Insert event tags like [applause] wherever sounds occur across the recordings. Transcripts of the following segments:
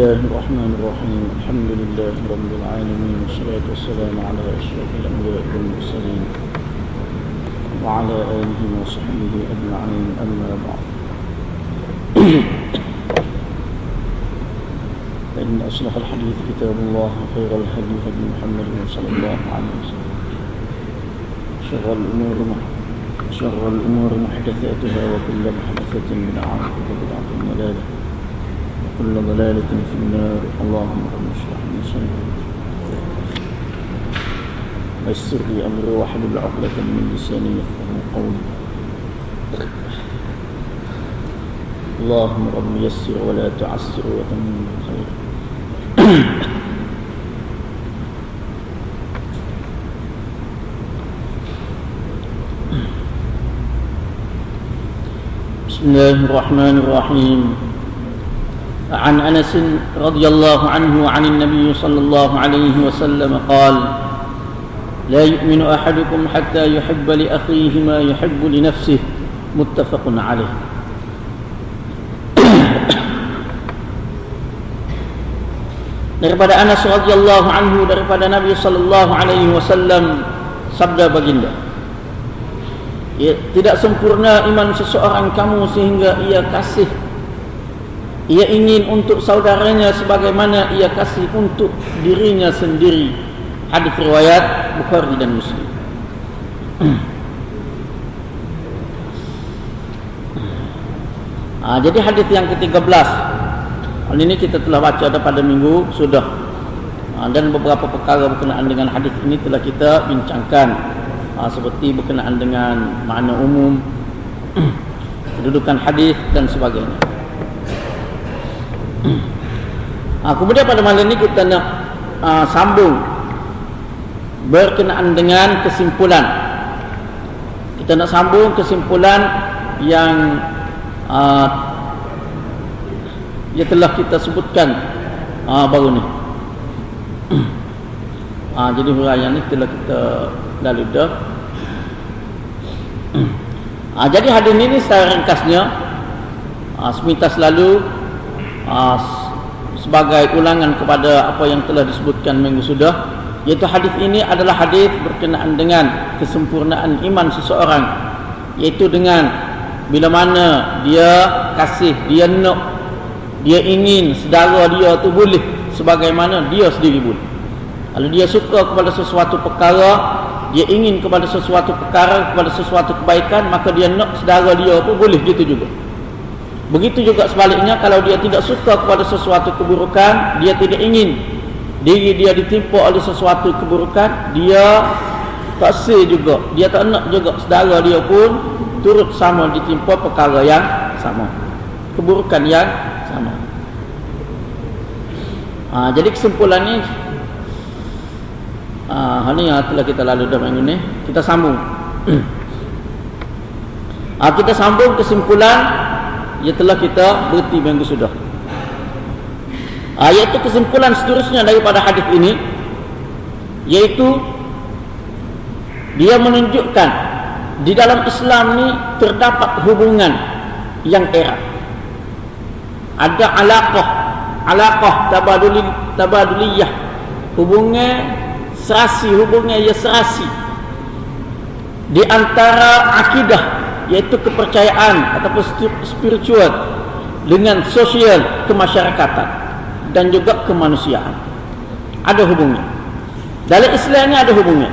الله الرحمن الرحيم. الحمد لله رب العالمين والصلاة والسلام على أشرف الأنبياء والمرسلين وعلى آله وصحبه أجمعين. أما بعد. فإن أصلح الحديث كتاب الله وخير الهدي هدي محمد صلى الله عليه وسلم. شر الأمور شر الأمور محدثاتها وكل محدثة بدعة وكل بدعة ضلالة. وكل ضلالة في النار. اللهم اشرح لي صدري. ويسر لي أمري واحلل عقدة من لساني يفقه قولي. اللهم رب يسر ولا تعسر وتمم بالخير بسم الله الرحمن الرحيم. عن انس رضي الله عنه عن النبي صلى الله عليه وسلم قال لا يؤمن احدكم حتى يحب لاخيه ما يحب لنفسه متفق عليه daripada Anas radhiyallahu anhu daripada Nabi sallallahu alaihi wasallam sabda baginda ya, tidak sempurna iman seseorang kamu sehingga ia kasih ia ingin untuk saudaranya sebagaimana ia kasih untuk dirinya sendiri. Hadis riwayat Bukhari dan Muslim. Ah, jadi hadis yang ke-13. Hal ini kita telah baca pada minggu sudah. Ah, dan beberapa perkara berkenaan dengan hadis ini telah kita bincangkan. Ah, seperti berkenaan dengan makna umum [clears throat] kedudukan hadis dan sebagainya Ah, kemudian pada malam ini kita nak ah, sambung berkenaan dengan kesimpulan. Kita nak sambung kesimpulan yang uh, yang telah kita sebutkan uh, baru ni. Uh, [clears throat] jadi huraian ni telah kita lalui dah. Uh, [clears throat] jadi hadis ini secara ringkasnya uh, semintas lalu uh, sebagai ulangan kepada apa yang telah disebutkan minggu sudah iaitu hadis ini adalah hadis berkenaan dengan kesempurnaan iman seseorang iaitu dengan bila mana dia kasih dia nak dia ingin saudara dia tu boleh sebagaimana dia sendiri boleh. Kalau dia suka kepada sesuatu perkara dia ingin kepada sesuatu perkara kepada sesuatu kebaikan maka dia nak saudara dia pun boleh gitu juga begitu juga sebaliknya kalau dia tidak suka kepada sesuatu keburukan dia tidak ingin diri dia ditimpa oleh sesuatu keburukan dia tak say juga dia tak nak juga saudara dia pun turut sama ditimpa perkara yang sama keburukan yang sama. Ha, jadi kesimpulan ni ha, hal ni yang telah kita lalu dah minggu ni. Kita sambung. [clears throat] Ha, kita sambung kesimpulan yang telah kita berhenti minggu sudah. Ha, iaitu kesimpulan seterusnya daripada hadis ini yaitu dia menunjukkan di dalam Islam ni terdapat hubungan yang erat. Ada alaqah alaqah tabaduli tabaduliyah. Hubungan serasi hubungan yang serasi di antara akidah yaitu kepercayaan ataupun spiritual dengan sosial kemasyarakatan dan juga kemanusiaan. Ada hubungan dalam Islam ni ada hubungan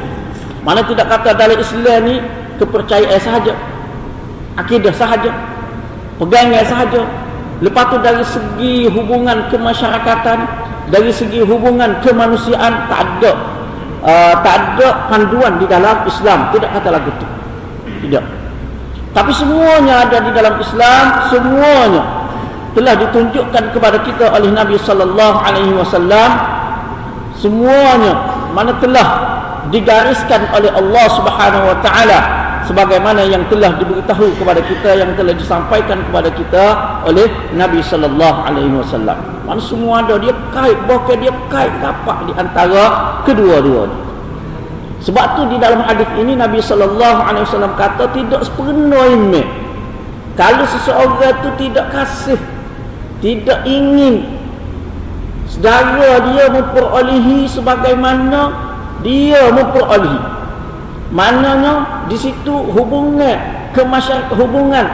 mana tidak kata dalam Islam ni kepercayaan sahaja akidah sahaja pegangan sahaja. Lepas tu dari segi hubungan kemasyarakatan dari segi hubungan kemanusiaan tak ada uh, tak ada panduan di dalam Islam. Tidak kata lagu tu. Tidak tapi semuanya ada di dalam Islam semuanya telah ditunjukkan kepada kita oleh Nabi sallallahu alaihi wasallam semuanya mana telah digariskan oleh Allah Subhanahu wa taala sebagaimana yang telah diberitahu kepada kita yang telah disampaikan kepada kita oleh Nabi sallallahu alaihi wasallam. Mana semua ada dia kait bahkan dia kait rapat di antara kedua-dua. Sebab tu di dalam hadis ini Nabi sallallahu alaihi wasallam kata tidak sepenuhnya kalau seseorang itu tidak kasih tidak ingin saudara dia memperolehi sebagaimana dia memperolehi. Mananya di situ hubungan kemasyarakat hubungan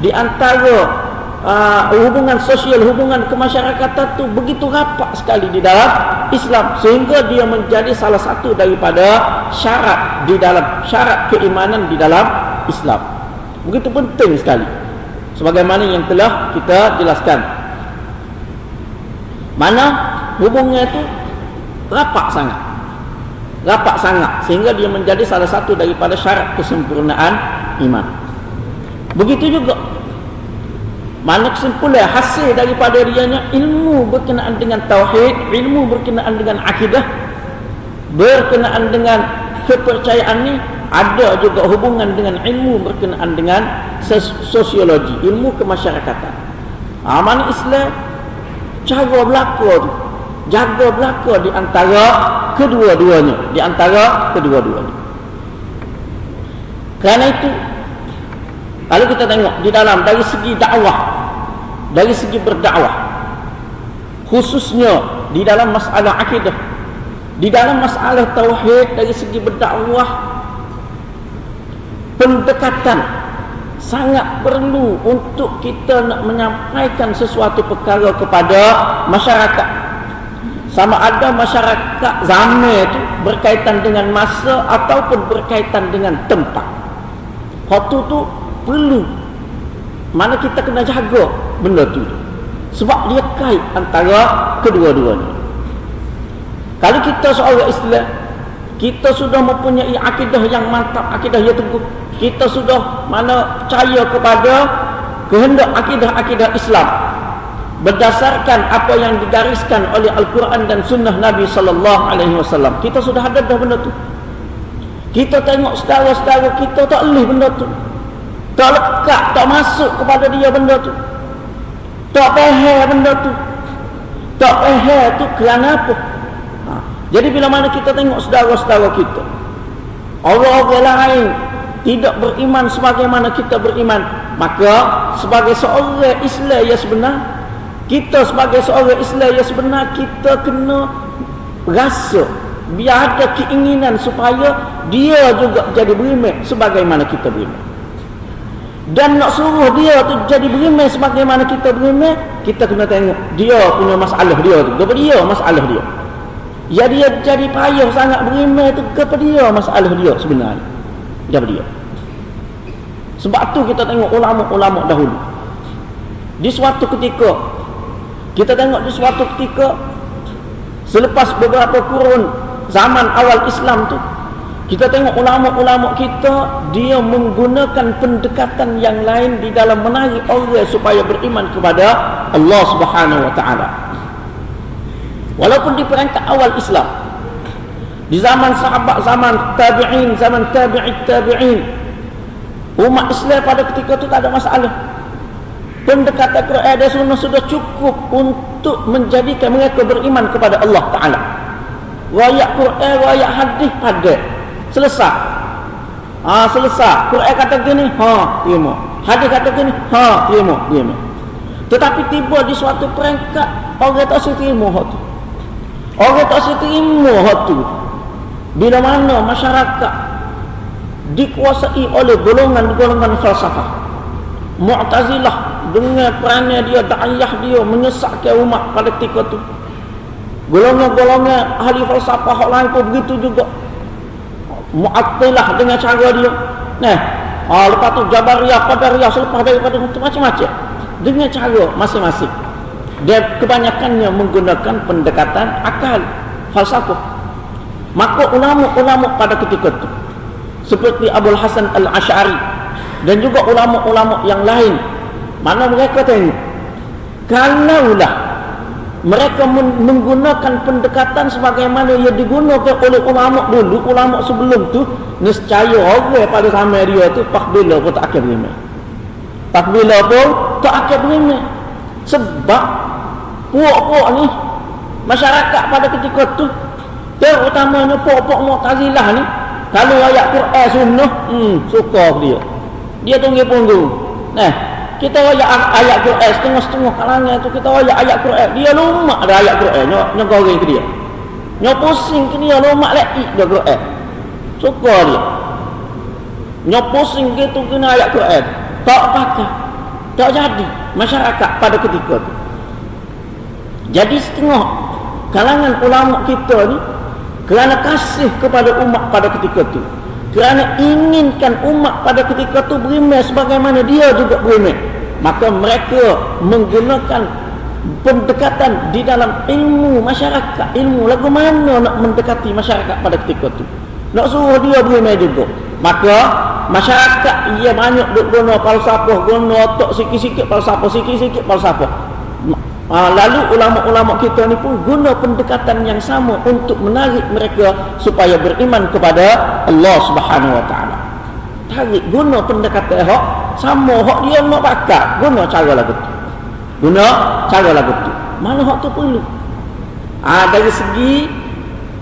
di antara uh, hubungan sosial hubungan kemasyarakatan tu begitu rapat sekali di dalam Islam sehingga dia menjadi salah satu daripada syarat di dalam syarat keimanan di dalam Islam begitu penting sekali sebagaimana yang telah kita jelaskan mana hubungnya itu rapat sangat. Rapat sangat sehingga dia menjadi salah satu daripada syarat kesempurnaan iman. Begitu juga mana kesimpulan hasil daripada dianya ilmu berkenaan dengan tauhid, ilmu berkenaan dengan akidah, berkenaan dengan kepercayaan ini ada juga hubungan dengan ilmu berkenaan dengan sosiologi, ilmu kemasyarakatan. Aman Islam cara berlaku tu jaga berlaku di antara kedua-duanya di antara kedua-duanya kerana itu kalau kita tengok di dalam dari segi dakwah dari segi berdakwah khususnya di dalam masalah akidah di dalam masalah tauhid dari segi berdakwah pendekatan sangat perlu untuk kita nak menyampaikan sesuatu perkara kepada masyarakat. Sama ada masyarakat zaman itu berkaitan dengan masa ataupun berkaitan dengan tempat. Waktu tu perlu mana kita kena jaga benda tu sebab dia kait antara kedua-duanya kalau kita seorang Islam kita sudah mempunyai akidah yang mantap akidah yang teguh kita sudah mana percaya kepada kehendak akidah-akidah Islam berdasarkan apa yang digariskan oleh Al-Quran dan Sunnah Nabi Sallallahu Alaihi Wasallam. Kita sudah ada dah benda tu. Kita tengok saudara-saudara kita tak lih benda tu. Tak lekat, tak masuk kepada dia benda tu. Tak peher benda tu. Tak peher tu kerana apa? Ha. Jadi bila mana kita tengok saudara-saudara kita. Orang-orang lain tidak beriman sebagaimana kita beriman maka sebagai seorang Islam yang sebenar kita sebagai seorang Islam yang sebenar kita kena rasa biar ada keinginan supaya dia juga jadi beriman sebagaimana kita beriman dan nak suruh dia tu jadi beriman sebagaimana kita beriman kita kena tengok dia punya masalah dia tu. Kepada dia masalah dia. Ya dia jadi payah sangat beriman tu kepada dia masalah dia sebenarnya. Daripada dia. Sebab tu kita tengok ulama-ulama dahulu. Di suatu ketika kita tengok di suatu ketika selepas beberapa kurun zaman awal Islam tu kita tengok ulama-ulama kita dia menggunakan pendekatan yang lain di dalam menarik orang supaya beriman kepada Allah Subhanahu wa taala. Walaupun di perangkat awal Islam di zaman sahabat zaman tabi'in zaman tabi'it tabi'in umat Islam pada ketika itu tak ada masalah. Pendekatan Quran dan Sunnah sudah cukup untuk menjadikan mereka beriman kepada Allah Ta'ala. Rakyat Quran, rakyat hadis pada selesai. Ha, selesai. Quran kata gini ha, terima hadis kata gini ha, terima terima tetapi tiba di suatu perangkat orang tak terima hati orang tak terima hati bila mana masyarakat dikuasai oleh golongan-golongan falsafah. Mu'tazilah dengan perannya dia da'iyah dia menyesatkan umat pada ketika itu golongan-golongan ahli falsafah lain pun begitu juga Mu'attilah dengan cara dia. Nah ha, lepas tu Jabariyah, Qadariyah selepas daripada macam-macam. Dengan cara masing-masing. Dia kebanyakannya menggunakan pendekatan akal falsafah. Maka ulama-ulama pada ketika itu seperti Abdul Hasan Al-Ash'ari dan juga ulama-ulama yang lain mana mereka tengok kalaulah mereka menggunakan pendekatan sebagaimana yang digunakan oleh ulama dulu ulama sebelum tu nescaya orang pada sama dia tu takbila pun tak akan beriman. Takbila pun tak akan beriman. Sebab puak-puak ni masyarakat pada ketika tu terutamanya puak-puak Mu'tazilah ni kalau ayat Quran sunnah hmm, suka dia. Dia tunggu punggung. Nah kita ayat ayat Quran setengah-setengah kalangan tu kita ayat ayat Quran. Dia lumak ada ayat Quran nyok nyok goreng ke dia? Nyok pusing ke dia lumak lagi dia Quran. Suka dia. Nyok pusing gitu kena ayat Quran. Tak pakai tak jadi masyarakat pada ketika tu. Jadi setengah kalangan ulama kita ni kerana kasih kepada umat pada ketika itu kerana inginkan umat pada ketika itu beriman sebagaimana dia juga beriman. Maka mereka menggunakan pendekatan di dalam ilmu masyarakat. Ilmu lagu mana nak mendekati masyarakat pada ketika itu nak suruh dia beriman juga. Maka masyarakat ia banyak duk guna falsafah guna otak sikit-sikit falsafah sikit-sikit falsafah Ha, lalu ulama-ulama kita ni pun guna pendekatan yang sama untuk menarik mereka supaya beriman kepada Allah Subhanahu Wa Taala. Tarik guna pendekatan hak sama hak dia nak pakai guna cara lagu tu. Guna cara lagu tu. Mana hak tu perlu? Ha, dari segi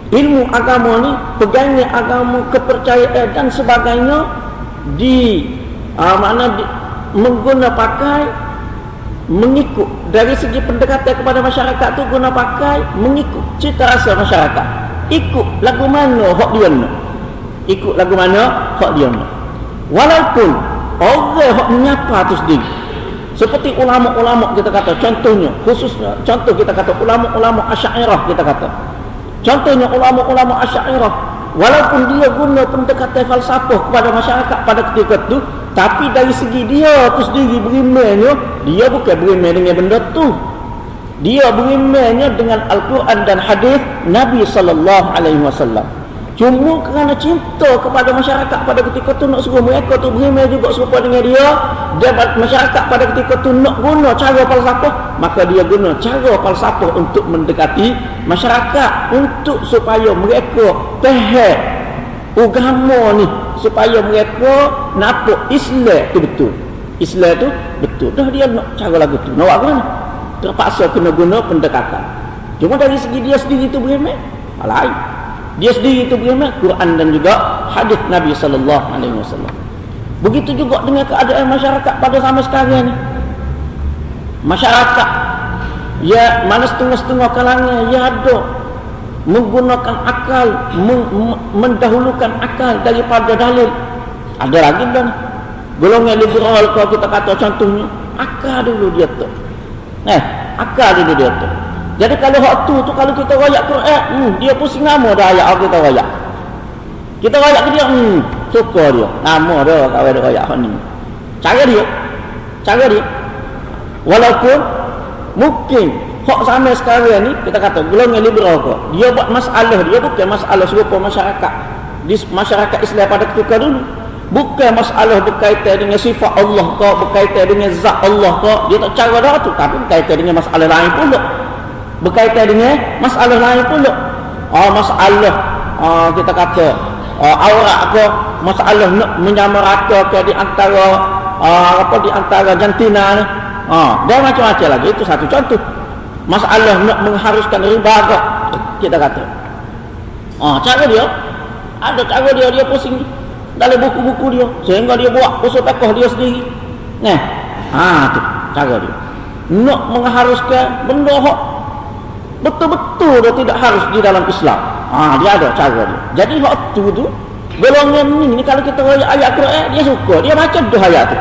ilmu agama ni, pegangnya agama, kepercayaan dan sebagainya di ha, mana di, mengguna pakai mengikut. Dari segi pendekatan kepada masyarakat tu guna pakai mengikut cita rasa masyarakat. Ikut lagu mana hak dia nak ikut lagu mana hak dia nak walaupun orang hak menyapa tu sendiri. Seperti ulama-ulama kita kata contohnya khususnya contoh kita kata ulama-ulama asyairah kita kata. Contohnya ulama-ulama asyairah walaupun dia guna pendekatan falsafah kepada masyarakat pada ketika itu tapi dari segi dia tu sendiri berimannya, dia bukan beriman dengan benda tu. Dia berimannya dengan Al-Quran dan hadis Nabi sallallahu alaihi wasallam. Cuma kerana cinta kepada masyarakat pada ketika tu nak suruh mereka tu beriman juga serupa dengan dia dan masyarakat pada ketika tu nak guna cara falsafah maka dia guna cara falsafah untuk mendekati masyarakat untuk supaya mereka faham agama ni supaya mereka nampak Islam tu betul. Islam tu betul. Dah dia nak cara lagu tu. Nak buat mana terpaksa kena guna pendekatan. Cuma dari segi dia sendiri tu beriman lain dia sendiri tu beriman Quran dan juga hadis Nabi sallallahu alaihi wasallam. Begitu juga dengan keadaan masyarakat pada zaman sekarang ni. Masyarakat ya mana setengah-setengah kalangan ya ada menggunakan akal mendahulukan akal daripada dalil. Ada lagi dan golongan liberal kalau kita kata contohnya akal dulu dia tu eh akal dulu dia tu jadi kalau hak tu tu kalau kita royak Quran hmm, dia pusing nama dah ayat kita royak? Kita royak ke dia? Hmm, suka dia. Nama dia kalau dia royak ni. Cara dia. Cara dia. Walaupun mungkin hak sama sekarang ni kita kata golongan liberal kok dia buat masalah dia bukan masalah serupa masyarakat. Di masyarakat Islam pada ketika dulu. Bukan masalah berkaitan dengan sifat Allah kok berkaitan dengan zat Allah kok dia tak cara dah tu. Tapi berkaitan dengan masalah lain pula berkaitan dengan masalah lain pula. Oh masalah oh, kita kata oh, aurat kok masalah nak menyamaratakan di antara uh, apa di antara jantina ni. Oh, dan macam-macam lagi. Itu satu contoh. Masalah nak mengharuskan riba kok kita kata. Ah cara dia ada cara dia dia pusing dalam buku-buku dia sehingga dia buat usul pekoh dia sendiri. Nah ha tu cara dia. Nak mengharuskan benda hak betul-betul dia tidak harus di dalam Islam. Ah dia ada cara dia. Jadi hak tu golongan ni, ni kalau kita ayat ayat Quran dia suka. Dia baca tu ayat tu.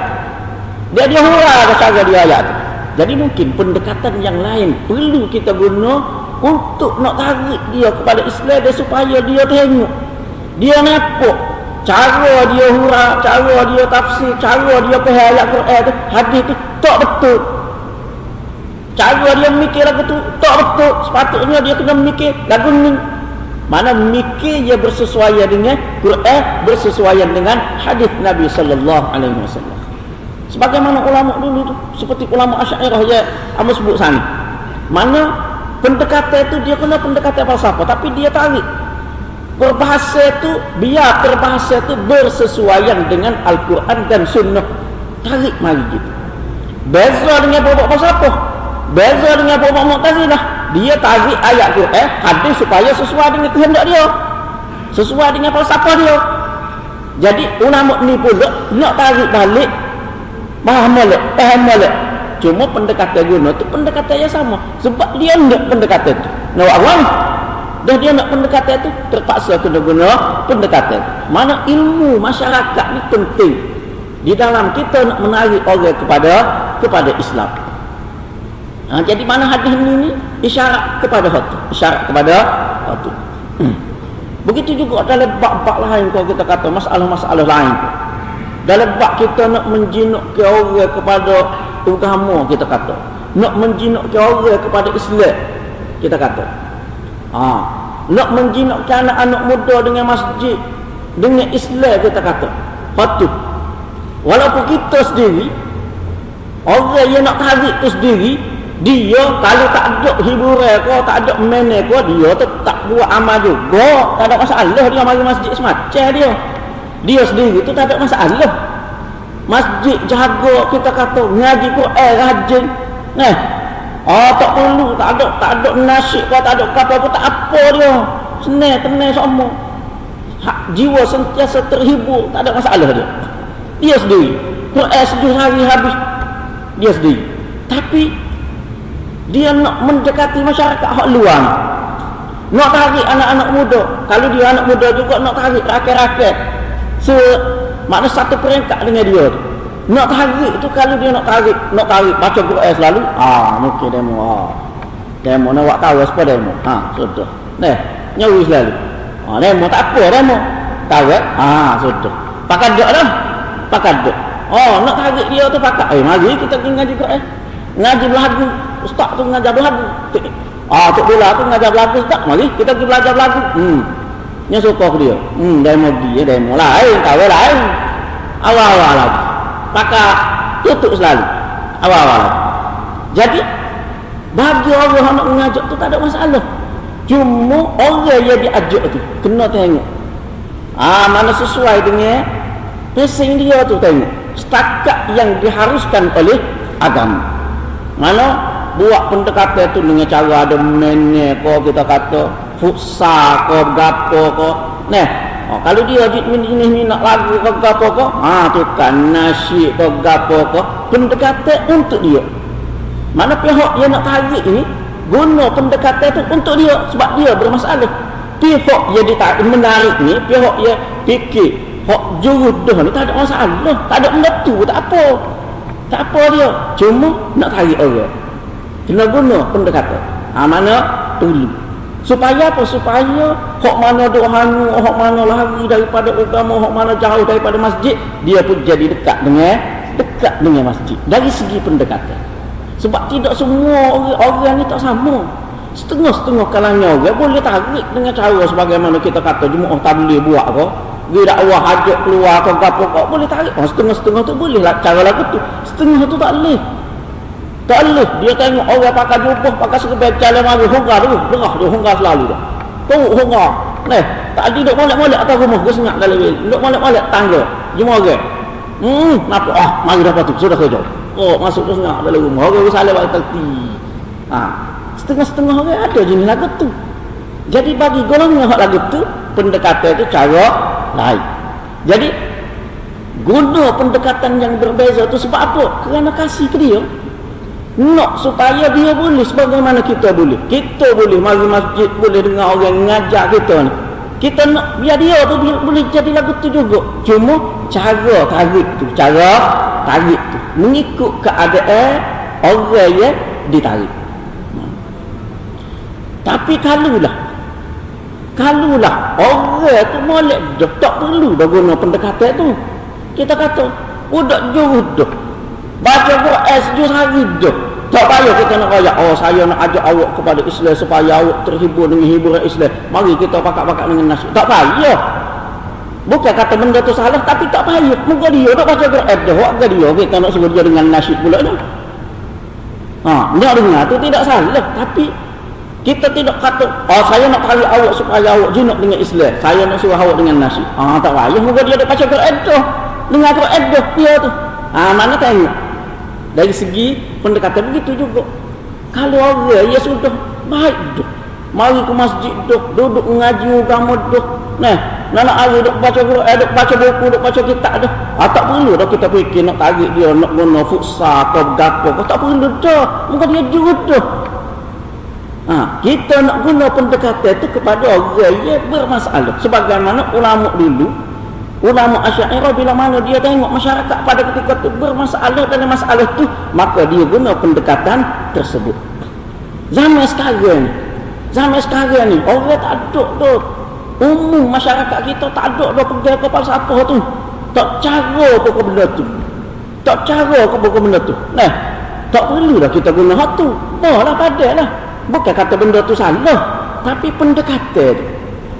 Dia dia hurah cara dia ayat tu. Jadi mungkin pendekatan yang lain perlu kita guna untuk nak tarik dia kepada Islam dia supaya dia tengok. Dia nampak cara dia hurah, cara dia tafsir, cara dia faham ayat Quran tu, hadis tu tak betul. Cara dia mikir lagu tu tak betul. Sepatutnya dia kena mikir lagu ni. Mana mikir dia bersesuaian dengan Quran, bersesuaian dengan hadis Nabi sallallahu alaihi wasallam. sebagaimana ulama dulu tu seperti ulama Asy'ariyah ya Amos sebut sana mana pendekatan itu dia kena pendekatan falsafah tapi dia tarik berbahasa itu biar berbahasa itu bersesuaian dengan Al-Quran dan Sunnah tarik mari gitu beza dengan bawa falsafah beza dengan bawa mu'tazilah dia tarik ayat Quran hadis supaya sesuai dengan kehendak dia sesuai dengan falsafah dia jadi ulama ni pula nak tarik balik Faham balik, faham balik. Cuma pendekatan guna tu pendekatan yang sama. Sebab dia nak pendekatan tu. Nak awal. Dan dia nak pendekatan tu terpaksa kena guna pendekatan. Mana ilmu masyarakat ni penting. Di dalam kita nak menarik orang kepada kepada Islam. Ha, jadi mana hadis ini ni isyarat kepada hati, isyarat kepada hati. Hmm. Begitu juga dalam bab-bab lain kalau kita kata masalah-masalah lain. Dalam bab kita nak menjinukkan orang kepada agama kita kata. Nak menjinukkan orang kepada Islam kita kata. Ha. Nak menjinukkan anak-anak muda dengan masjid dengan Islam kita kata. Patut. Walaupun kita sendiri orang yang nak tarik tu sendiri dia kalau tak ada hiburan kau tak ada mana kau dia tu tak buat amal juga tak ada masalah dia mari masjid semacam dia. Dia sendiri tu tak ada masalah. Masjid jaga kita kata ngaji Quran rajin. Nah. Oh tak perlu tak ada tak ada nasi kau tak ada apa pun tak apa dia. Senang tenang semua. Hak jiwa sentiasa terhibur tak ada masalah dia. Dia sendiri. Quran sejuk hari habis. Dia sendiri. Tapi dia nak mendekati masyarakat hak luar nak tarik anak-anak muda kalau dia anak muda juga nak tarik rakyat-rakyat Se makna satu peringkat dengan dia tu. Nak tarik tu kalau dia nak tarik, nak tarik baca Quran selalu, ah mungkin demo ah. Demo nak buat tahu apa demo. Ha, sudah. Neh, nyawi selalu. Ah demo tak apa demo. Tahu Ah, sudah. Pakai dak dah. Pakai dak. Oh, nak tarik dia tu pakai. Eh, mari kita pergi ngaji Quran. Ngaji lagu. Ustaz tu ngajar lagu. Ah, tu bila tu ngajar lagu tak? Mari kita pergi belajar lagu. Hmm. Nya suka dia. Hmm, demo dia, demo lain, tahu lain. Awal-awal lagi. Pakai tutup selalu. Awal-awal lagi. Jadi, bagi orang nak mengajak tu tak ada masalah. Cuma orang yang diajak tu, kena tengok. Ah, mana sesuai dengan pesing dia tu tengok. Setakat yang diharuskan oleh agama. Mana buat pendekatan tu dengan cara ada menye kau kita kata futsal ke gapo ke nah oh, kalau dia ini ni nak lagu ke gapo ke ha tu kan nasi ke gapo ke pendekatan untuk dia. Mana pihak yang nak tarik ni guna pendekatan tu untuk dia sebab dia bermasalah. Pihak yang ditarik menarik ni pihak yang fikir hak jurudah ni tak ada masalah tak ada benda tu tak apa. Tak apa dia cuma nak tarik orang kena guna pendekatan ha, mana tulu Supaya apa? Supaya hok mana duk hangu, hok mana lari daripada agama, hok mana jauh daripada masjid, dia pun jadi dekat dengan dekat dengan masjid. Dari segi pendekatan. Sebab tidak semua orang, orang ni tak sama. Setengah-setengah kalangnya orang boleh tarik dengan cara sebagaimana kita kata jemaah tak boleh buat apa. Dia dakwah hajat keluar ke apa kau boleh tarik. Oh, setengah-setengah tu boleh lah cara lagu tu. Setengah tu tak boleh. Tak boleh. Dia tengok orang pakai jubah, pakai sekebat jalan mari. Hongkar tu. Derah dia hongkar selalu dah. Teruk hongkar. Nah, tak ada duduk molek-molek atas rumah. Dia sengat dalam bil. Duduk molek-molek tangga. Jumlah orang. Hmm, kenapa? Ah, mari dah patut. Sudah kerja. Oh, masuk tu sengat dalam rumah. Orang bersalah balik terti. Ha. Setengah-setengah orang ada jenis lagu tu. Jadi bagi golongan hak lagu tu, pendekatan itu cara lain. Jadi, guna pendekatan yang berbeza tu sebab apa? Kerana kasih ke dia nak supaya dia boleh sebagaimana kita boleh. Kita boleh mari masjid boleh dengar orang ngajar kita ni. Kita nak biar dia tu boleh jadi lagu tu juga. Cuma cara tarik tu cara tarik tu mengikut keadaan orang yang ditarik. Tapi kalulah kalulah orang tu molek tak perlu dah guna pendekatan tu. Kita kata budak jauh dah. Baca Quran sejus hari dah. Tak payah kita nak kaya. Oh saya nak ajak awak kepada Islam supaya awak terhibur dengan hiburan Islam. Mari kita pakat-pakat dengan nasi. Tak payah. Bukan kata benda tu salah tapi tak payah. Muka dia dok baca Quran dah. Wak dia kita nak suruh dia dengan nasyid pula dah. Ha, nak dengar tu tidak salah tapi kita tidak kata oh saya nak kali awak supaya awak jinak dengan Islam. Saya nak suruh awak dengan nasyid. Ha, tak payah. Muka dia dok baca Quran dah. Dengar Quran dah dia tu. Ha, mana tengok. Dari segi pendekatan begitu juga. Kalau orang ya sudah baik dah. Mari ke masjid dah, duduk mengaji agama dah. Nah, nak hari duk baca Quran, eh, duk baca buku, duk baca kitab dah. Ah tak perlu dah kita fikir nak tarik dia nak guna fuksa atau gapo. Kau tak perlu dah. Muka dia dah. Ha, kita nak guna pendekatan itu kepada orang yang bermasalah. Sebagaimana ulama dulu, ulama Asy'ariyah bila mana dia tengok masyarakat pada ketika itu bermasalah dalam masalah itu, maka dia guna pendekatan tersebut. Zaman sekarang, zaman sekarang ni orang tak ada tu. Umum masyarakat kita tak ada dah pergi ke siapa tu. Tak cara apa ke benda tu. Tak cara apa ke benda tu. Nah tak perlu dah kita guna hak tu. Lah padat lah bukan kata benda tu salah tapi pendekatan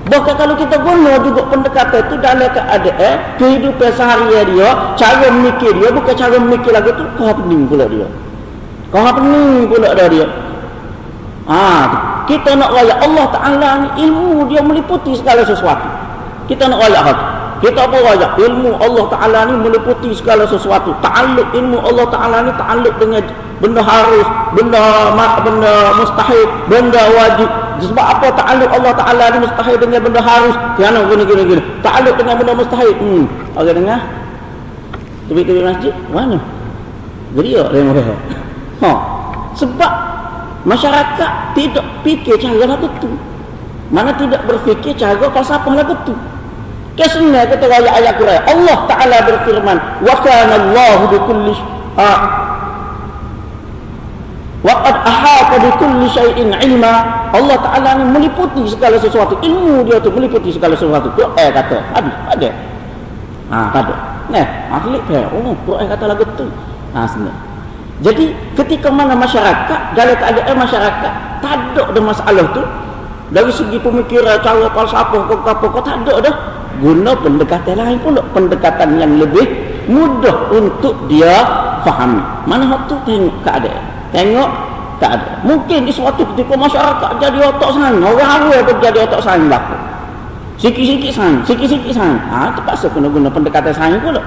Bahkan kalau kita guna juga pendekatan itu dalam keadaan eh, kehidupan sehari dia, cara memikir dia, bukan cara memikir lagi tu, kau pening pula dia. Kau pening pula dia. Ah, kita nak raya Allah Ta'ala ni ilmu dia meliputi segala sesuatu. Kita nak raya hati. Kita apa raya? Ilmu Allah Ta'ala ni meliputi segala sesuatu. Ta'aluk ilmu Allah Ta'ala ni ta'aluk dengan benda harus, benda benda mustahil, benda wajib. Sebab apa ta'aluk Allah Ta'ala ni mustahil dengan benda harus? Kerana gini gini gini. Ta'aluk dengan benda mustahil. Hmm. Orang dengar? Tubik-tubik masjid? Mana? Jadi ya, dia mereka. [laughs] Ha. Sebab Masyarakat tidak fikir cara lagu tu. Mana tidak berfikir cara falsafah lagu tu. Kesennya kata ayat ayat Quran. Allah Ta'ala berfirman. Wa kana Allah bi kulli ah, Wa qad ahata bi kulli syai'in ilma. Allah Ta'ala ni meliputi segala sesuatu. Ilmu dia tu meliputi segala sesuatu. Quran kata. Habis. Ada. Ha, ada. Nah, ahli pe. Oh, Quran kata lagu tu. Ha, sebenarnya. Jadi ketika mana masyarakat dalam keadaan masyarakat tak ada dah masalah tu dari segi pemikiran cara falsafah kau apa kau tak ada dah guna pendekatan lain pula pendekatan yang lebih mudah untuk dia fahami mana hak tu tengok keadaan tengok tak ada mungkin di suatu ketika masyarakat jadi otak sang orang awal pun jadi otak sang berlaku sikit-sikit sang sikit-sikit sang ha, terpaksa kena guna pendekatan sang pula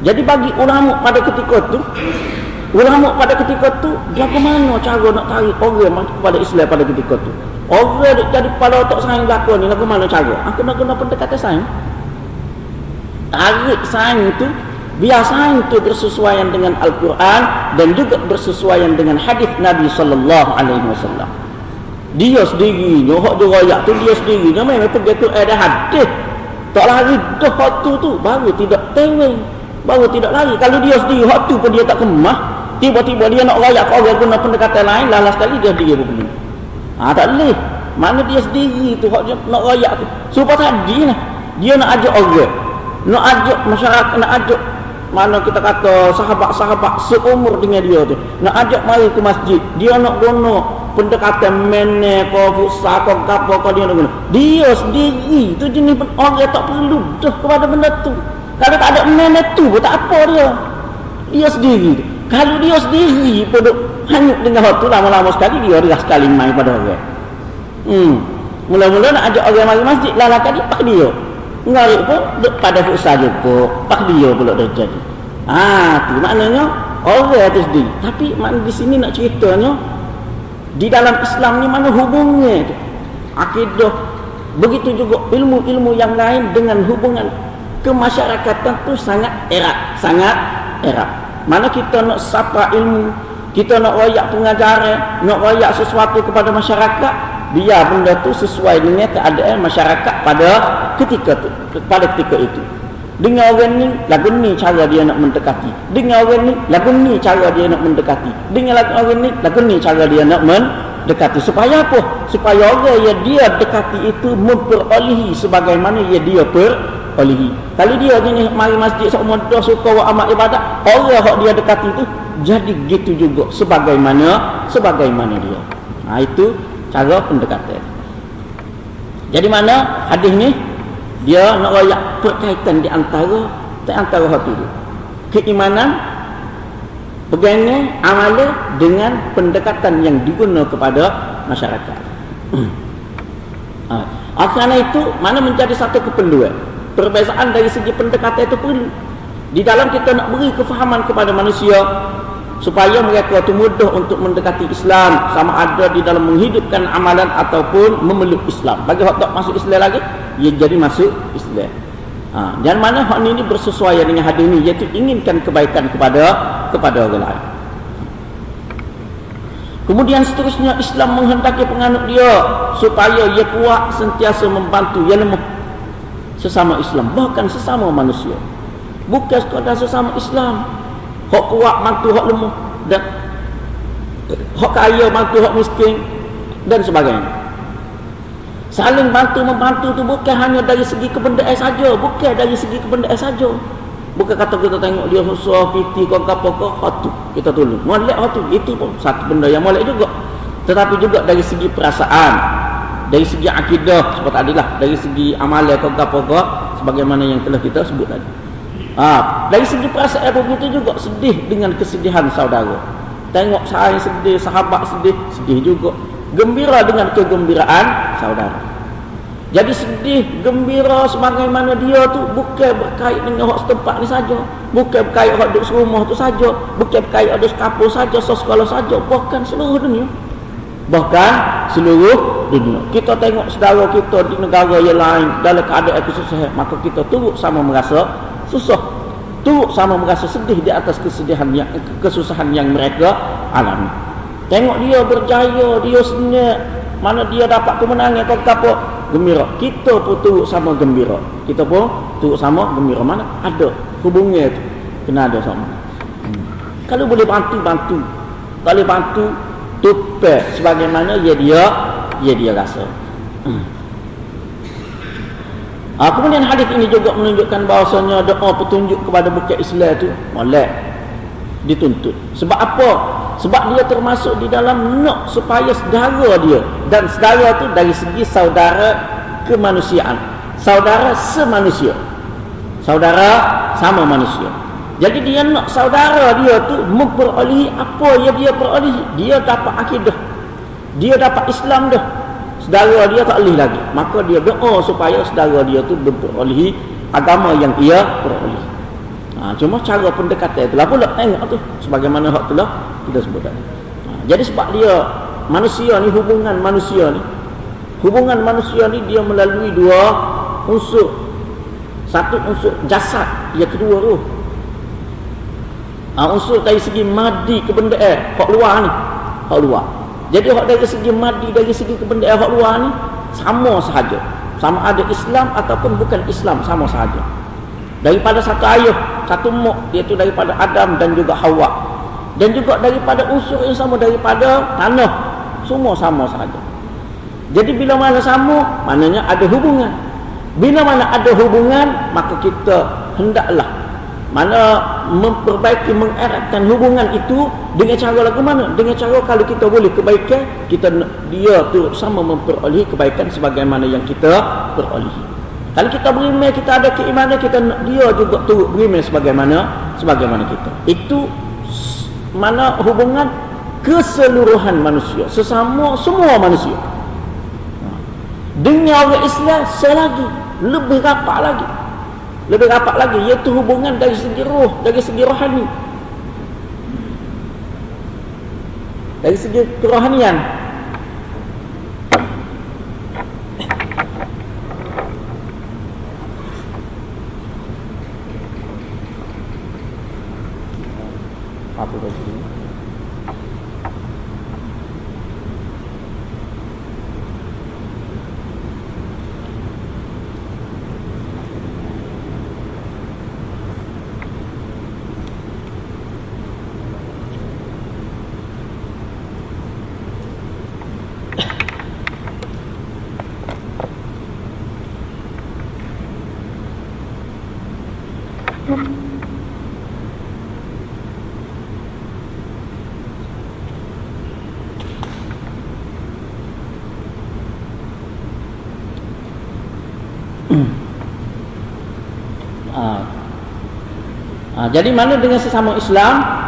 jadi bagi ulama pada ketika tu Ulama pada ketika tu dia ke mana cara nak tarik orang kepada Islam pada ketika tu. Orang duk jadi kepala otak sains belaka ni lagu mana cara? Aku nak guna pendekatan sains. Tarik sains tu biar sains tu bersesuaian dengan Al-Quran dan juga bersesuaian dengan hadis Nabi sallallahu alaihi wasallam. Dia sendiri hak dia royak tu dia sendiri dia memang pergi tu ada hadis. Tak lari dah waktu tu baru tidak teweng. Baru tidak lari. Kalau dia sendiri waktu pun dia tak kemah, Tiba-tiba dia nak rayak kau orang guna pendekatan lain, lalas sekali dia dia begini. Ha, tak boleh. Mana dia sendiri tu hak nak rayak tu. Supaya tadi lah. Dia nak ajak orang. Nak ajak masyarakat, nak ajak mana kita kata sahabat-sahabat seumur dengan dia tu. Nak ajak mari ke masjid. Dia nak guna pendekatan mene ko fusa ko gapo ko dia nak guna. Dia sendiri tu jenis orang tak perlu dah kepada benda tu. Kalau tak ada mene tu tak apa dia. Dia sendiri tu. Kalau dia sendiri pun duk hanyut dengan waktu lama-lama sekali dia ria sekali main pada orang. Hmm. Mula-mula nak ajak orang mari masjid lalah kali pak dia. Ngari pun pada futsal juga. Pak dia pula dah jadi. Ah, tu maknanya orang tu sendiri. Tapi makna di sini nak ceritanya di dalam Islam ni mana hubungnya tu? Akidah begitu juga ilmu-ilmu yang lain dengan hubungan kemasyarakatan tu sangat erat, sangat erat mana kita nak sapa ilmu kita nak royak pengajaran nak royak sesuatu kepada masyarakat biar benda tu sesuai dengan keadaan masyarakat pada ketika tu pada ketika itu. Dengan orang ni lagu ni cara dia nak mendekati. Dengan orang ni lagu ni cara dia nak mendekati. Dengan orang ni lagu ni cara dia nak mendekati. Supaya apa? Supaya orang yang dia dekati itu memperolehi sebagaimana yang dia per. Kalau dia ni mari masjid semua dah suka buat amal ibadat, orang hak dia dekati tu jadi gitu juga sebagaimana sebagaimana dia. Ha itu cara pendekatan. Jadi mana hadis ni dia nak royak perkaitan di antara di antara hal tu keimanan pegangnya amalan dengan pendekatan yang diguna kepada masyarakat [clears throat] ha. kerana itu mana menjadi satu keperluan perbezaan dari segi pendekatan itu perlu di dalam kita nak beri kefahaman kepada manusia supaya mereka itu mudah untuk mendekati Islam sama ada di dalam menghidupkan amalan ataupun memeluk Islam. Bagi orang tak masuk Islam lagi ia jadi masuk Islam. Ha, dan mana hak ini bersesuaian dengan hadis ini iaitu inginkan kebaikan kepada kepada orang lain. Kemudian seterusnya Islam menghendaki penganut dia supaya ia kuat sentiasa membantu ia lemah sesama Islam bahkan sesama manusia. Bukan sekadar sesama Islam hak kuat mantu hak lemah dan hak kaya mantu hak miskin dan sebagainya. Saling bantu membantu tu bukan hanya dari segi kebendaan saja bukan dari segi kebendaan saja. Bukan kata kita tengok dia susah piti kau apa kau hatu kita tolong molek hatu itu pun satu benda yang molek juga. Tetapi juga dari segi perasaan dari segi akidah seperti tadi lah dari segi amalan kau apa kau sebagaimana yang telah kita sebut tadi Ha, dari segi perasaan begitu juga sedih dengan kesedihan saudara. Tengok saya sedih, sahabat sedih, sedih juga. Gembira dengan kegembiraan saudara. Jadi sedih, gembira sebagaimana dia tu bukan berkait dengan hak setempat ni saja. Bukan berkait hak duduk serumah tu saja. Bukan berkait ada sekapur saja, sekolah saja. Bahkan seluruh dunia. Bahkan seluruh dunia. Kita tengok saudara kita di negara yang lain dalam keadaan kesusahan. Maka kita turut sama merasa susah. Tu sama merasa sedih di atas kesedihan yang kesusahan yang mereka alami. Tengok dia berjaya dia senyap. Mana dia dapat kemenangan kau apa gembira. Kita pun turut sama gembira. Kita pun turut sama gembira. Mana ada hubungnya tu? Kena ada sama. Hmm. kalau boleh bantu bantu kalau bantu tupai sebagaimana ya dia ya dia rasa. Hmm. Ha, kemudian hadis ini juga menunjukkan bahawasanya doa petunjuk kepada bukit Islam itu molek dituntut. Sebab apa? Sebab dia termasuk di dalam nak supaya saudara dia dan saudara itu dari segi saudara kemanusiaan. Saudara semanusia. Saudara sama manusia. Jadi dia nak saudara dia tu memperoleh apa yang dia peroleh. Dia dapat akidah. Dia dapat Islam dah saudara dia tak boleh lagi. Maka dia doa supaya saudara dia tu berperolehi agama yang ia peroleh. Ha, cuma cara pendekatan itulah pula. Tengok tu? Sebagaimana hak itulah kita sebut tadi ha, jadi sebab dia manusia ni hubungan manusia ni hubungan manusia ni dia melalui dua unsur. Satu unsur jasad yang kedua roh ha, unsur dari segi madi kebendaan hak luar ni. Hak luar jadi hak dari segi madi dari segi kebendaan hak luar ni sama sahaja. Sama ada Islam ataupun bukan Islam sama sahaja. Daripada satu ayah, satu mak iaitu daripada Adam dan juga Hawa. Dan juga daripada unsur yang sama daripada tanah. Semua sama sahaja. Jadi bila mana sama, maknanya ada hubungan. Bila mana ada hubungan, maka kita hendaklah mana memperbaiki mengeratkan hubungan itu dengan cara lagu mana? Dengan cara kalau kita boleh kebaikan kita dia tu sama memperoleh kebaikan sebagaimana yang kita peroleh. Kalau kita beriman kita ada keimanan kita dia juga turut beriman sebagaimana sebagaimana kita. Itu mana hubungan keseluruhan manusia sesama semua manusia. Dengan orang Islam selagi lebih rapat lagi lebih rapat lagi iaitu hubungan dari segi roh dari segi rohani. Dari segi kerohanian Jadi mana dengan sesama Islam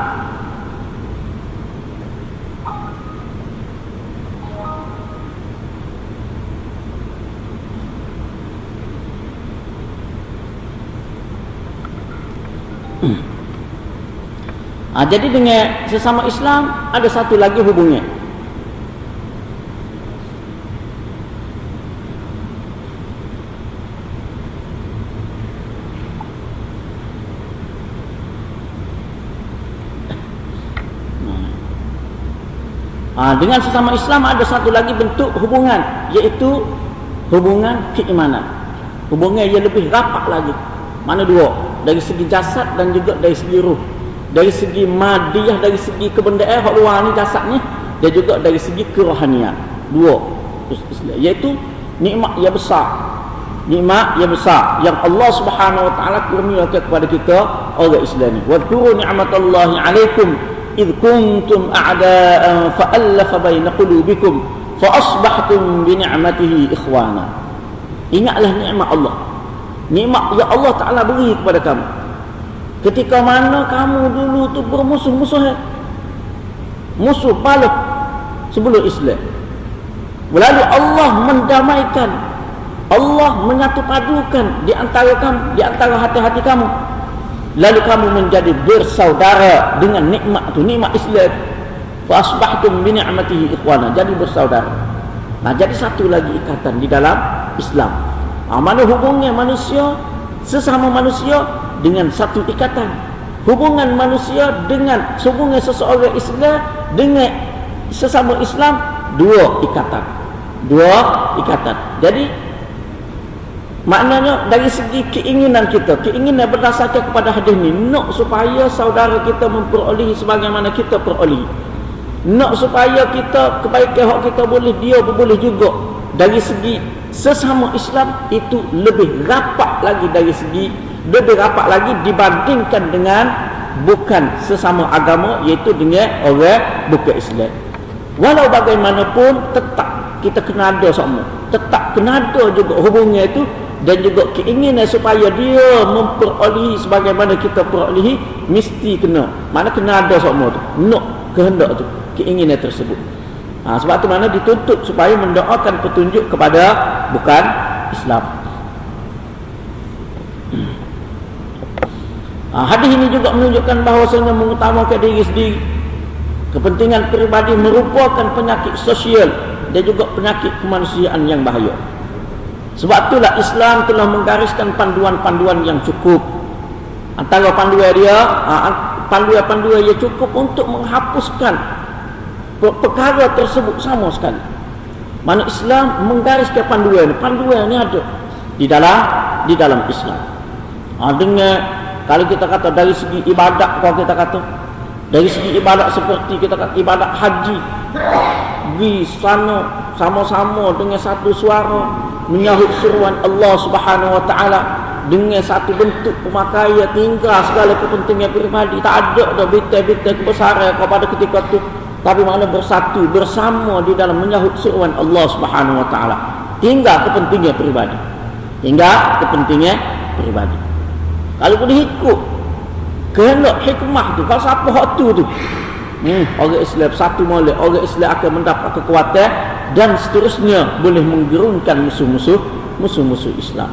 Ha, jadi dengan sesama Islam ada satu lagi hubungan. Ha, dengan sesama Islam ada satu lagi bentuk hubungan iaitu hubungan keimanan. Hubungan yang lebih rapat lagi. Mana dua? Dari segi jasad dan juga dari segi ruh. Dari segi madiah, dari segi kebendaan hak luar ni jasadnya dan juga dari segi kerohanian. Dua. Iaitu nikmat yang besar. Nikmat yang besar yang Allah Subhanahu wa taala kurniakan kepada kita orang Islam ni. Wa dhkuru ni'matallahi 'alaikum إذ كنتم أعداء فألف بين قلوبكم فأصبحتم بنعمته إخوانا Ingatlah nikmat Allah Nikmat yang Allah Ta'ala beri kepada kamu Ketika mana kamu dulu tu bermusuh-musuh Musuh balik Sebelum Islam Lalu Allah mendamaikan Allah menyatu padukan di antara kamu, di antara hati-hati kamu lalu kamu menjadi bersaudara dengan nikmat itu nikmat Islam. Fa asbahtum bi ni'matihi ikhwana jadi bersaudara. Nah jadi satu lagi ikatan di dalam Islam. Nah, mana hubungan manusia sesama manusia dengan satu ikatan. Hubungan manusia dengan hubungan seseorang Islam dengan sesama Islam dua ikatan. Dua ikatan. Jadi Maknanya dari segi keinginan kita, keinginan berdasarkan kepada hadis ni, nak supaya saudara kita memperolehi sebagaimana kita perolehi. Nak supaya kita kebaikan hak kita boleh, dia boleh juga. Dari segi sesama Islam itu lebih rapat lagi dari segi lebih rapat lagi dibandingkan dengan bukan sesama agama iaitu dengan orang bukan Islam. Walau bagaimanapun tetap kita kena ada sama. Tetap kena ada juga hubungan itu dan juga keinginan supaya dia memperolehi sebagaimana kita perolehi mesti kena. Mana kena ada semua tu? Nak kehendak tu keinginan tersebut. Ha, sebab tu mana dituntut supaya mendoakan petunjuk kepada bukan Islam. [clears throat] Ha, hadis ini juga menunjukkan bahawasanya mengutamakan diri sendiri. Kepentingan peribadi merupakan penyakit sosial dan juga penyakit kemanusiaan yang bahaya sebab itulah Islam telah menggariskan panduan-panduan yang cukup. Antara panduan dia, panduan-panduan yang cukup untuk menghapuskan perkara tersebut sama sekali. Mana Islam menggariskan panduan, panduan ini ada di dalam di dalam Islam. Ha, dengan kalau kita kata dari segi ibadat kalau kita kata dari segi ibadat seperti kita kata ibadat haji di sana sama-sama dengan satu suara menyahut seruan Allah Subhanahu wa taala dengan satu bentuk pemakaian tinggal segala kepentingan pribadi tak ada dah bitai-bitai kebesaran kepada ketika itu tapi mana bersatu bersama di dalam menyahut seruan Allah Subhanahu wa taala. Tinggal kepentingan pribadi tinggal kepentingan pribadi kalau boleh ikut kehendak hikmah tu kalau siapa hak tu tu hmm, orang Islam satu molek orang Islam akan mendapat kekuatan dan seterusnya boleh menggerunkan musuh-musuh musuh-musuh Islam.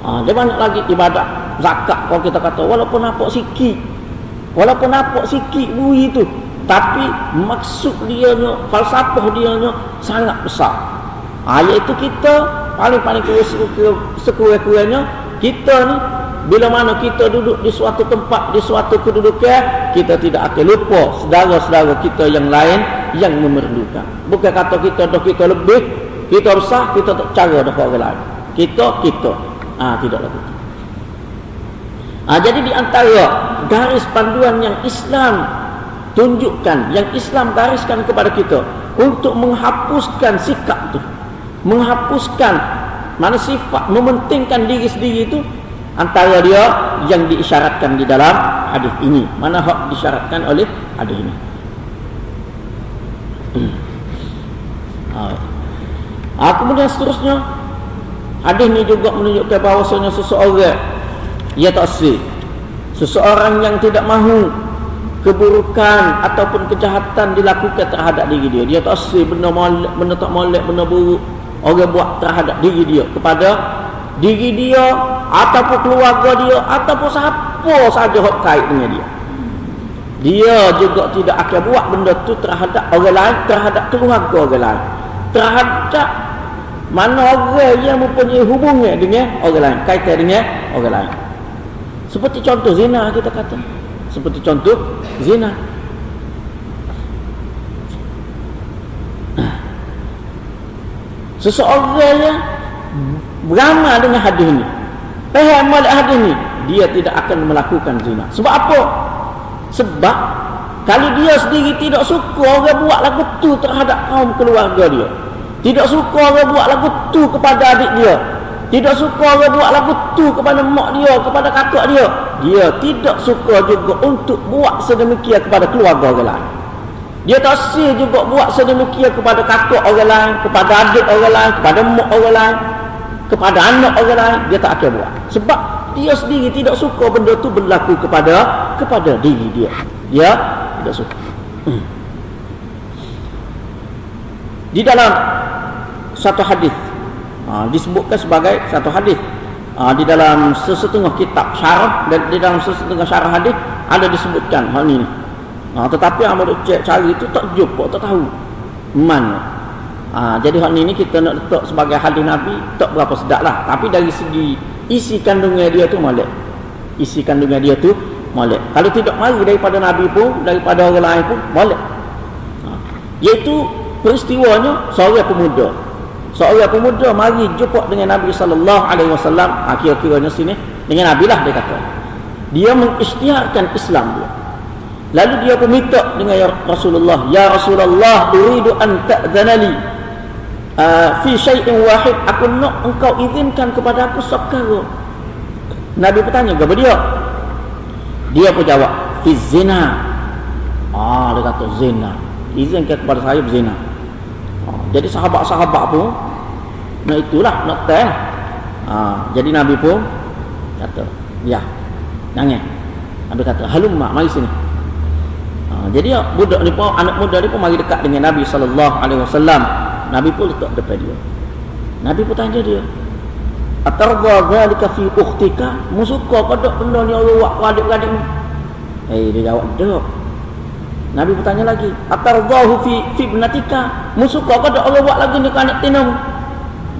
Ha, dia banyak lagi ibadat zakat. Kalau kita kata walaupun nampak sikit walaupun nampak sikit bui itu tapi maksud dia falsafah dia sangat besar. Ha, iaitu kita paling-paling sekurang-kurangnya kita ni bila mana kita duduk di suatu tempat di suatu kedudukan kita tidak akan lupa saudara-saudara kita yang lain yang memerlukan. Bukan kata kita dah kita lebih kita besar kita tak cara dah orang lain. Kita kita. Ah ha, tidak lagi ha, jadi di antara garis panduan yang Islam tunjukkan yang Islam gariskan kepada kita untuk menghapuskan sikap itu menghapuskan mana sifat mementingkan diri sendiri itu antara dia yang diisyaratkan di dalam hadis ini. Mana hak disyaratkan oleh hadis ini? Ha, kemudian seterusnya hadis ini juga menunjukkan bahawasanya seseorang ia tak sih. Seseorang yang tidak mahu keburukan ataupun kejahatan dilakukan terhadap diri dia. Dia tak sih benda molek benda tak molek benda buruk. Orang buat terhadap diri dia kepada diri dia ataupun keluarga dia ataupun siapa saja hok kait dengan dia. Dia juga tidak akan buat benda tu terhadap orang lain terhadap keluarga orang lain. Terhadap mana orang yang mempunyai hubungan dengan orang lain kaitan dengan orang lain. Seperti contoh zina kita kata. Seperti contoh zina. Seseorang yang beramal dengan hadis ini faham malik hadis ini dia tidak akan melakukan zina. Sebab apa? Sebab kalau dia sendiri tidak suka orang buat lagu tu terhadap kaum keluarga dia tidak suka orang buat lagu tu kepada adik dia tidak suka orang buat lagu tu kepada mak dia kepada kakak dia dia tidak suka juga untuk buat sedemikian kepada keluarga orang lain. Dia tak sih juga buat sedemikian kepada kakak orang lain, kepada adik orang lain, kepada mak orang lain, kepada anak orang lain, dia tak akan buat. Sebab dia sendiri tidak suka benda tu berlaku kepada kepada diri dia. Dia tidak suka. Hmm. Di dalam satu hadis ha, disebutkan sebagai satu hadis ha, di dalam sesetengah kitab syarah dan di dalam sesetengah syarah hadis ada disebutkan hal ini Ha, tetapi duk cek cari itu tak jumpa, tak tahu mana. Ha, jadi hal ini kita nak letak sebagai hadis Nabi tak berapa sedap lah. Tapi dari segi isi kandungan dia tu molek. Isi kandungan dia tu molek. Kalau tidak mari daripada Nabi pun, daripada orang lain pun molek. Ha, iaitu peristiwanya seorang pemuda. Seorang pemuda mari jumpa dengan Nabi sallallahu alaihi wasallam. Ha, kira-kiranya sini dengan Nabi lah dia kata. Dia mengisytiharkan Islam dia. Lalu dia pun minta dengan Rasulullah, "Ya Rasulullah, uridu an ta'dhanali uh, fi syai'in wahid. Aku nak engkau izinkan kepada aku perkara." Nabi bertanya kepada dia. Dia pun jawab, "Fi zina." Ah, dia kata zina. Izinkan kepada saya berzina. Ah, jadi sahabat-sahabat pun nak itulah, nak teh. Ah, jadi Nabi pun kata, "Ya, jangan." Nabi kata, "Halumma, mari sini." Ha, jadi budak ni pun anak muda ni pun mari dekat dengan Nabi sallallahu alaihi wasallam. Nabi pun letak depan dia. Nabi pun tanya dia. Atarda zalika fi ukhtika? Musuka kau dak benda ni orang buat adik-adik? Eh dia jawab, "Dak." Nabi pun tanya lagi, "Atardahu fi fi ibnatika? Musuka kau dak orang buat lagi ni anak tinam?"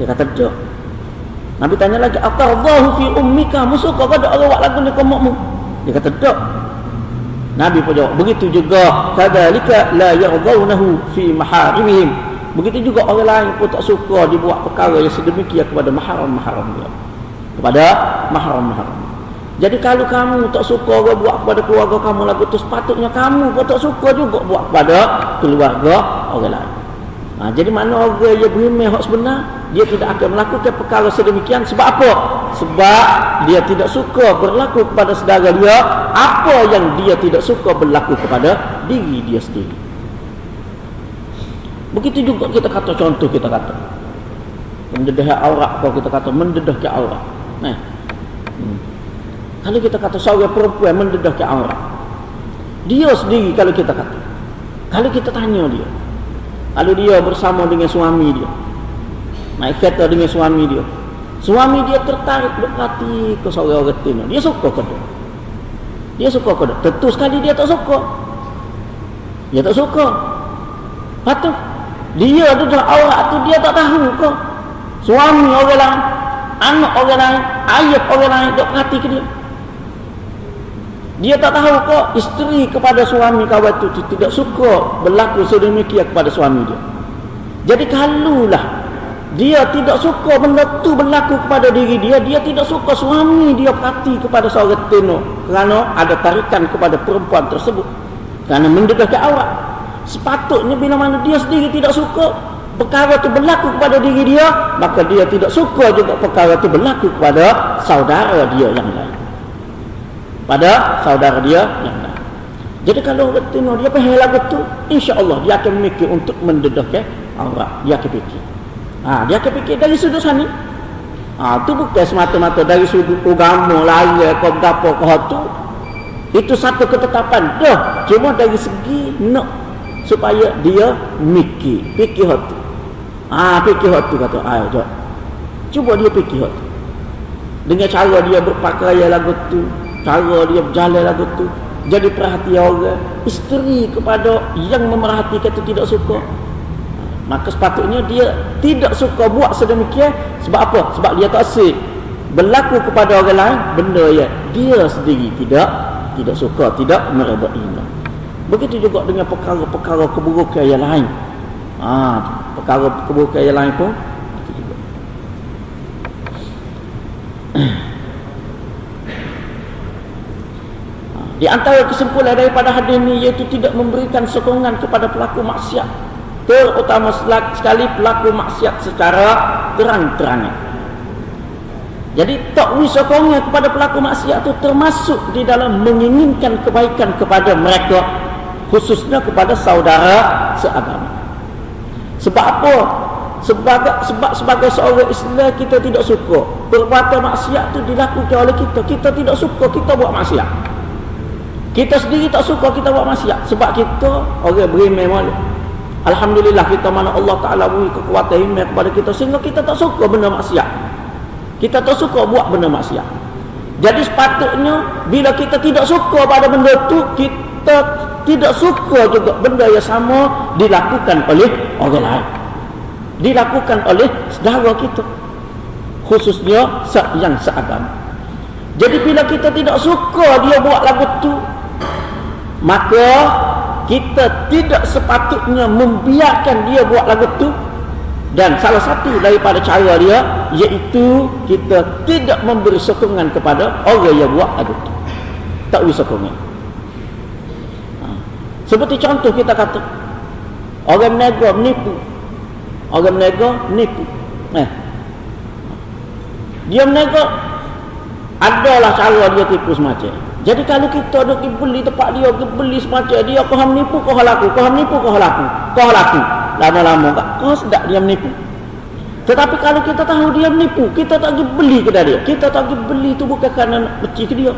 Dia kata, "Dak." Nabi tanya lagi, "Atardahu fi ummika? Musuka kau dak orang buat lagi ni kau makmu?" Dia kata, "Dak." Nabi pun jawab begitu juga kadzalika la yaghdawnahu fi maharimihim begitu juga orang lain pun tak suka dibuat perkara yang sedemikian kepada mahram-mahram dia kepada mahram-mahram jadi kalau kamu tak suka orang buat kepada keluarga kamu lagu tu sepatutnya kamu pun tak suka juga buat kepada keluarga orang lain Ha, jadi mana orang yang beriman hak sebenar dia tidak akan melakukan perkara sedemikian sebab apa? Sebab dia tidak suka berlaku kepada saudara dia apa yang dia tidak suka berlaku kepada diri dia sendiri. Begitu juga kita kata contoh kita kata mendedah aurat kalau kita kata mendedah ke aurat. Nah. Hmm. Kalau kita kata seorang perempuan mendedah ke aurat. Dia sendiri kalau kita kata. Kalau kita tanya dia, Lalu dia bersama dengan suami dia. Naik kereta dengan suami dia. Suami dia tertarik dekati ke seorang retina. Dia suka ke dia? Dia suka ke dia? Tentu sekali dia tak suka. Dia tak suka. Patut. Dia ada dah awak tu dia tak tahu ke? Suami orang lain. Anak orang lain. Ayah orang lain. Duk perhati ke dia. Dia tak tahu kok isteri kepada suami kawan itu tidak suka berlaku sedemikian kepada suami dia. Jadi kalulah dia tidak suka benda tu berlaku kepada diri dia, dia tidak suka suami dia pati kepada seorang teno kerana ada tarikan kepada perempuan tersebut. Kerana mendekati awak. Sepatutnya bila mana dia sendiri tidak suka perkara itu berlaku kepada diri dia, maka dia tidak suka juga perkara itu berlaku kepada saudara dia yang lain pada saudara dia yang lain. Jadi kalau tengok dia faham lagu tu, insya-Allah dia akan mikir untuk mendedahkan aurat. Dia akan fikir. Ha, dia akan fikir dari sudut sana. Ha, tu bukan semata-mata dari sudut agama lari ke apa ke tu. Itu satu ketetapan. Dah. Cuma dari segi nak supaya dia mikir. Fikir tu. Ah, ha, fikir tu kata. Ayo, jom. Cuba dia fikir tu. Dengan cara dia berpakaian lagu tu. Cara dia berjalan lagu tu. Jadi perhatian orang. Isteri kepada yang memerhatikan itu tidak suka maka sepatutnya dia tidak suka buat sedemikian sebab apa? sebab dia tak asyik berlaku kepada orang lain benda yang dia sendiri tidak tidak suka, tidak meredai begitu juga dengan perkara-perkara keburukan yang lain. Ha, perkara keburukan yang lain pun Di antara kesimpulan daripada hadis ini iaitu tidak memberikan sokongan kepada pelaku maksiat. Terutama sekali pelaku maksiat secara terang-terangan. Jadi tak wisokongnya kepada pelaku maksiat itu termasuk di dalam menginginkan kebaikan kepada mereka khususnya kepada saudara seagama. Sebab apa? Sebagai, sebab sebagai seorang Islam kita tidak suka perbuatan maksiat itu dilakukan oleh kita. Kita tidak suka kita buat maksiat. Kita sendiri tak suka kita buat maksiat sebab kita orang beriman malu. Alhamdulillah kita mana Allah Ta'ala beri kekuatan iman kepada kita sehingga kita tak suka benda maksiat. Kita tak suka buat benda maksiat. Jadi sepatutnya bila kita tidak suka pada benda itu, kita tidak suka juga benda yang sama dilakukan oleh orang lain. Dilakukan oleh saudara kita. Khususnya yang seagama. Jadi bila kita tidak suka dia buat lagu tu, maka kita tidak sepatutnya membiarkan dia buat lagu tu dan salah satu daripada cara dia iaitu kita tidak memberi sokongan kepada orang yang buat lagu tu tak beri sokongan. Seperti contoh kita kata orang menego menipu orang menego menipu eh. dia menego adalah cara dia tipu semacam jadi kalau kita ada beli tempat dia, pergi beli semacam dia, kau menipu, kau laku, kau menipu, kau laku, kau laku. Lama-lama tak, kau sedap dia menipu. Tetapi kalau kita tahu dia menipu, kita tak pergi beli ke dia. Kita tak pergi beli tu bukan kerana ke dia.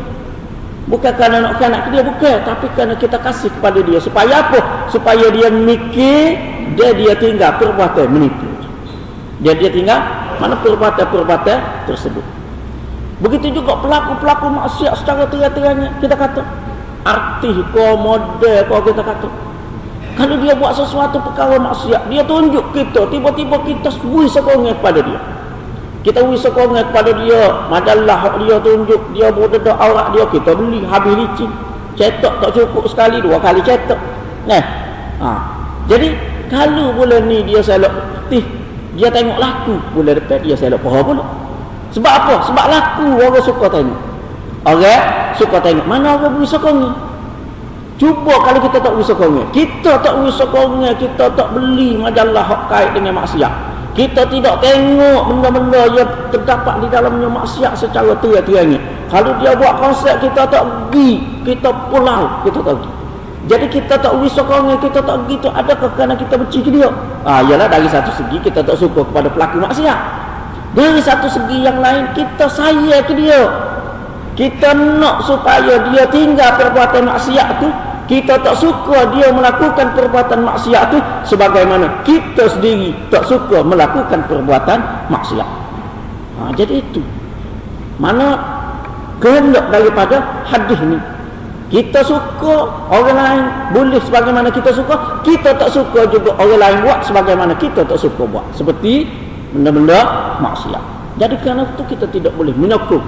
Bukan kerana nak kanak ke dia, bukan. Tapi kerana kita kasih kepada dia. Supaya apa? Supaya dia mikir, dia dia tinggal perbuatan menipu. Dia dia tinggal mana perbuatan-perbuatan tersebut. Begitu juga pelaku-pelaku maksiat secara terang-terangnya kita kata arti ko model ko kita kata kalau dia buat sesuatu perkara maksiat dia tunjuk kita tiba-tiba kita bui sokongan kepada dia kita bui sokongan kepada dia majalah dia tunjuk dia berdedak aurat dia kita beli habis licin cetak tak cukup sekali dua kali cetak nah ha. jadi kalau bulan ni dia selok tih dia tengok laku bulan depan dia selok paha pula sebab apa? Sebab laku orang suka tengok. Orang suka tengok. Mana orang beri sokongnya? Cuba kalau kita tak beri sokongnya. Kita tak beri sokongnya. Kita tak beli majalah hak kait dengan maksiat. Kita tidak tengok benda-benda yang terdapat di dalamnya maksiat secara terang-terang Kalau dia buat konsep, kita tak pergi. Kita pulau, kita tak pergi. Jadi kita tak beri sokongnya, kita tak pergi itu adakah kerana kita benci ke dia? Ah, yalah dari satu segi kita tak suka kepada pelaku maksiat. Dari satu segi yang lain kita sayang ke dia. Kita nak supaya dia tinggal perbuatan maksiat tu, kita tak suka dia melakukan perbuatan maksiat tu sebagaimana kita sendiri tak suka melakukan perbuatan maksiat. Ha, jadi itu. Mana kehendak daripada hadis ni? Kita suka orang lain boleh sebagaimana kita suka, kita tak suka juga orang lain buat sebagaimana kita tak suka buat. Seperti benda-benda maksiat. Jadi kerana itu kita tidak boleh menyokong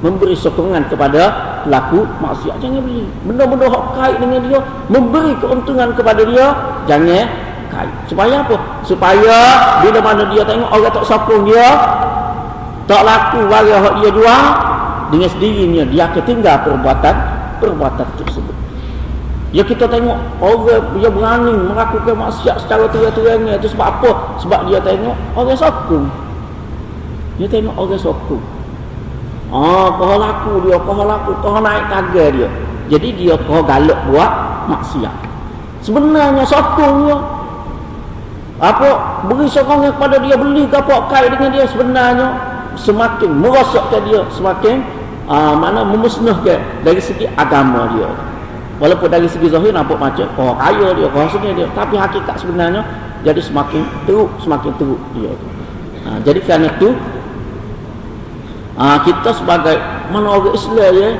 memberi sokongan kepada pelaku maksiat jangan beli benda-benda hak kait dengan dia memberi keuntungan kepada dia jangan kait supaya apa supaya bila mana dia tengok orang tak sokong dia tak laku barang hak dia jual dengan sendirinya dia akan tinggal perbuatan perbuatan tersebut Ya kita tengok orang dia berani melakukan maksiat secara terang-terang itu sebab apa? Sebab dia tengok orang sokong. Dia tengok orang sokong. Ah, kau laku dia, kau laku, kau naik tagar dia. Jadi dia kau galak buat maksiat. Sebenarnya sokong dia. Apa beri sokongan kepada dia beli apa kai dengan dia sebenarnya semakin merosakkan dia semakin uh, mana memusnahkan dari segi agama dia walaupun dari segi zahir nampak macam oh kaya dia rasanya dia tapi hakikat sebenarnya jadi semakin teruk semakin teruk dia uh, jadi kerana itu uh, kita sebagai mana orang Islam ya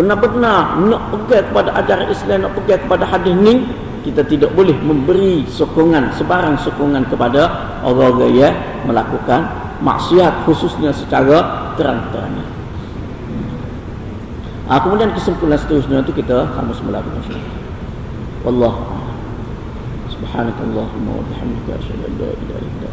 benar-benar nak pegang kepada ajaran Islam nak pegang kepada hadis ni kita tidak boleh memberi sokongan sebarang sokongan kepada orang-orang yang melakukan maksiat khususnya secara terang-terangan. Ah, kemudian kesimpulan seterusnya itu kita semula insya-Allah. Wallahu Subhanakallahumma wa bihamdika asyhadu an la ilaha illa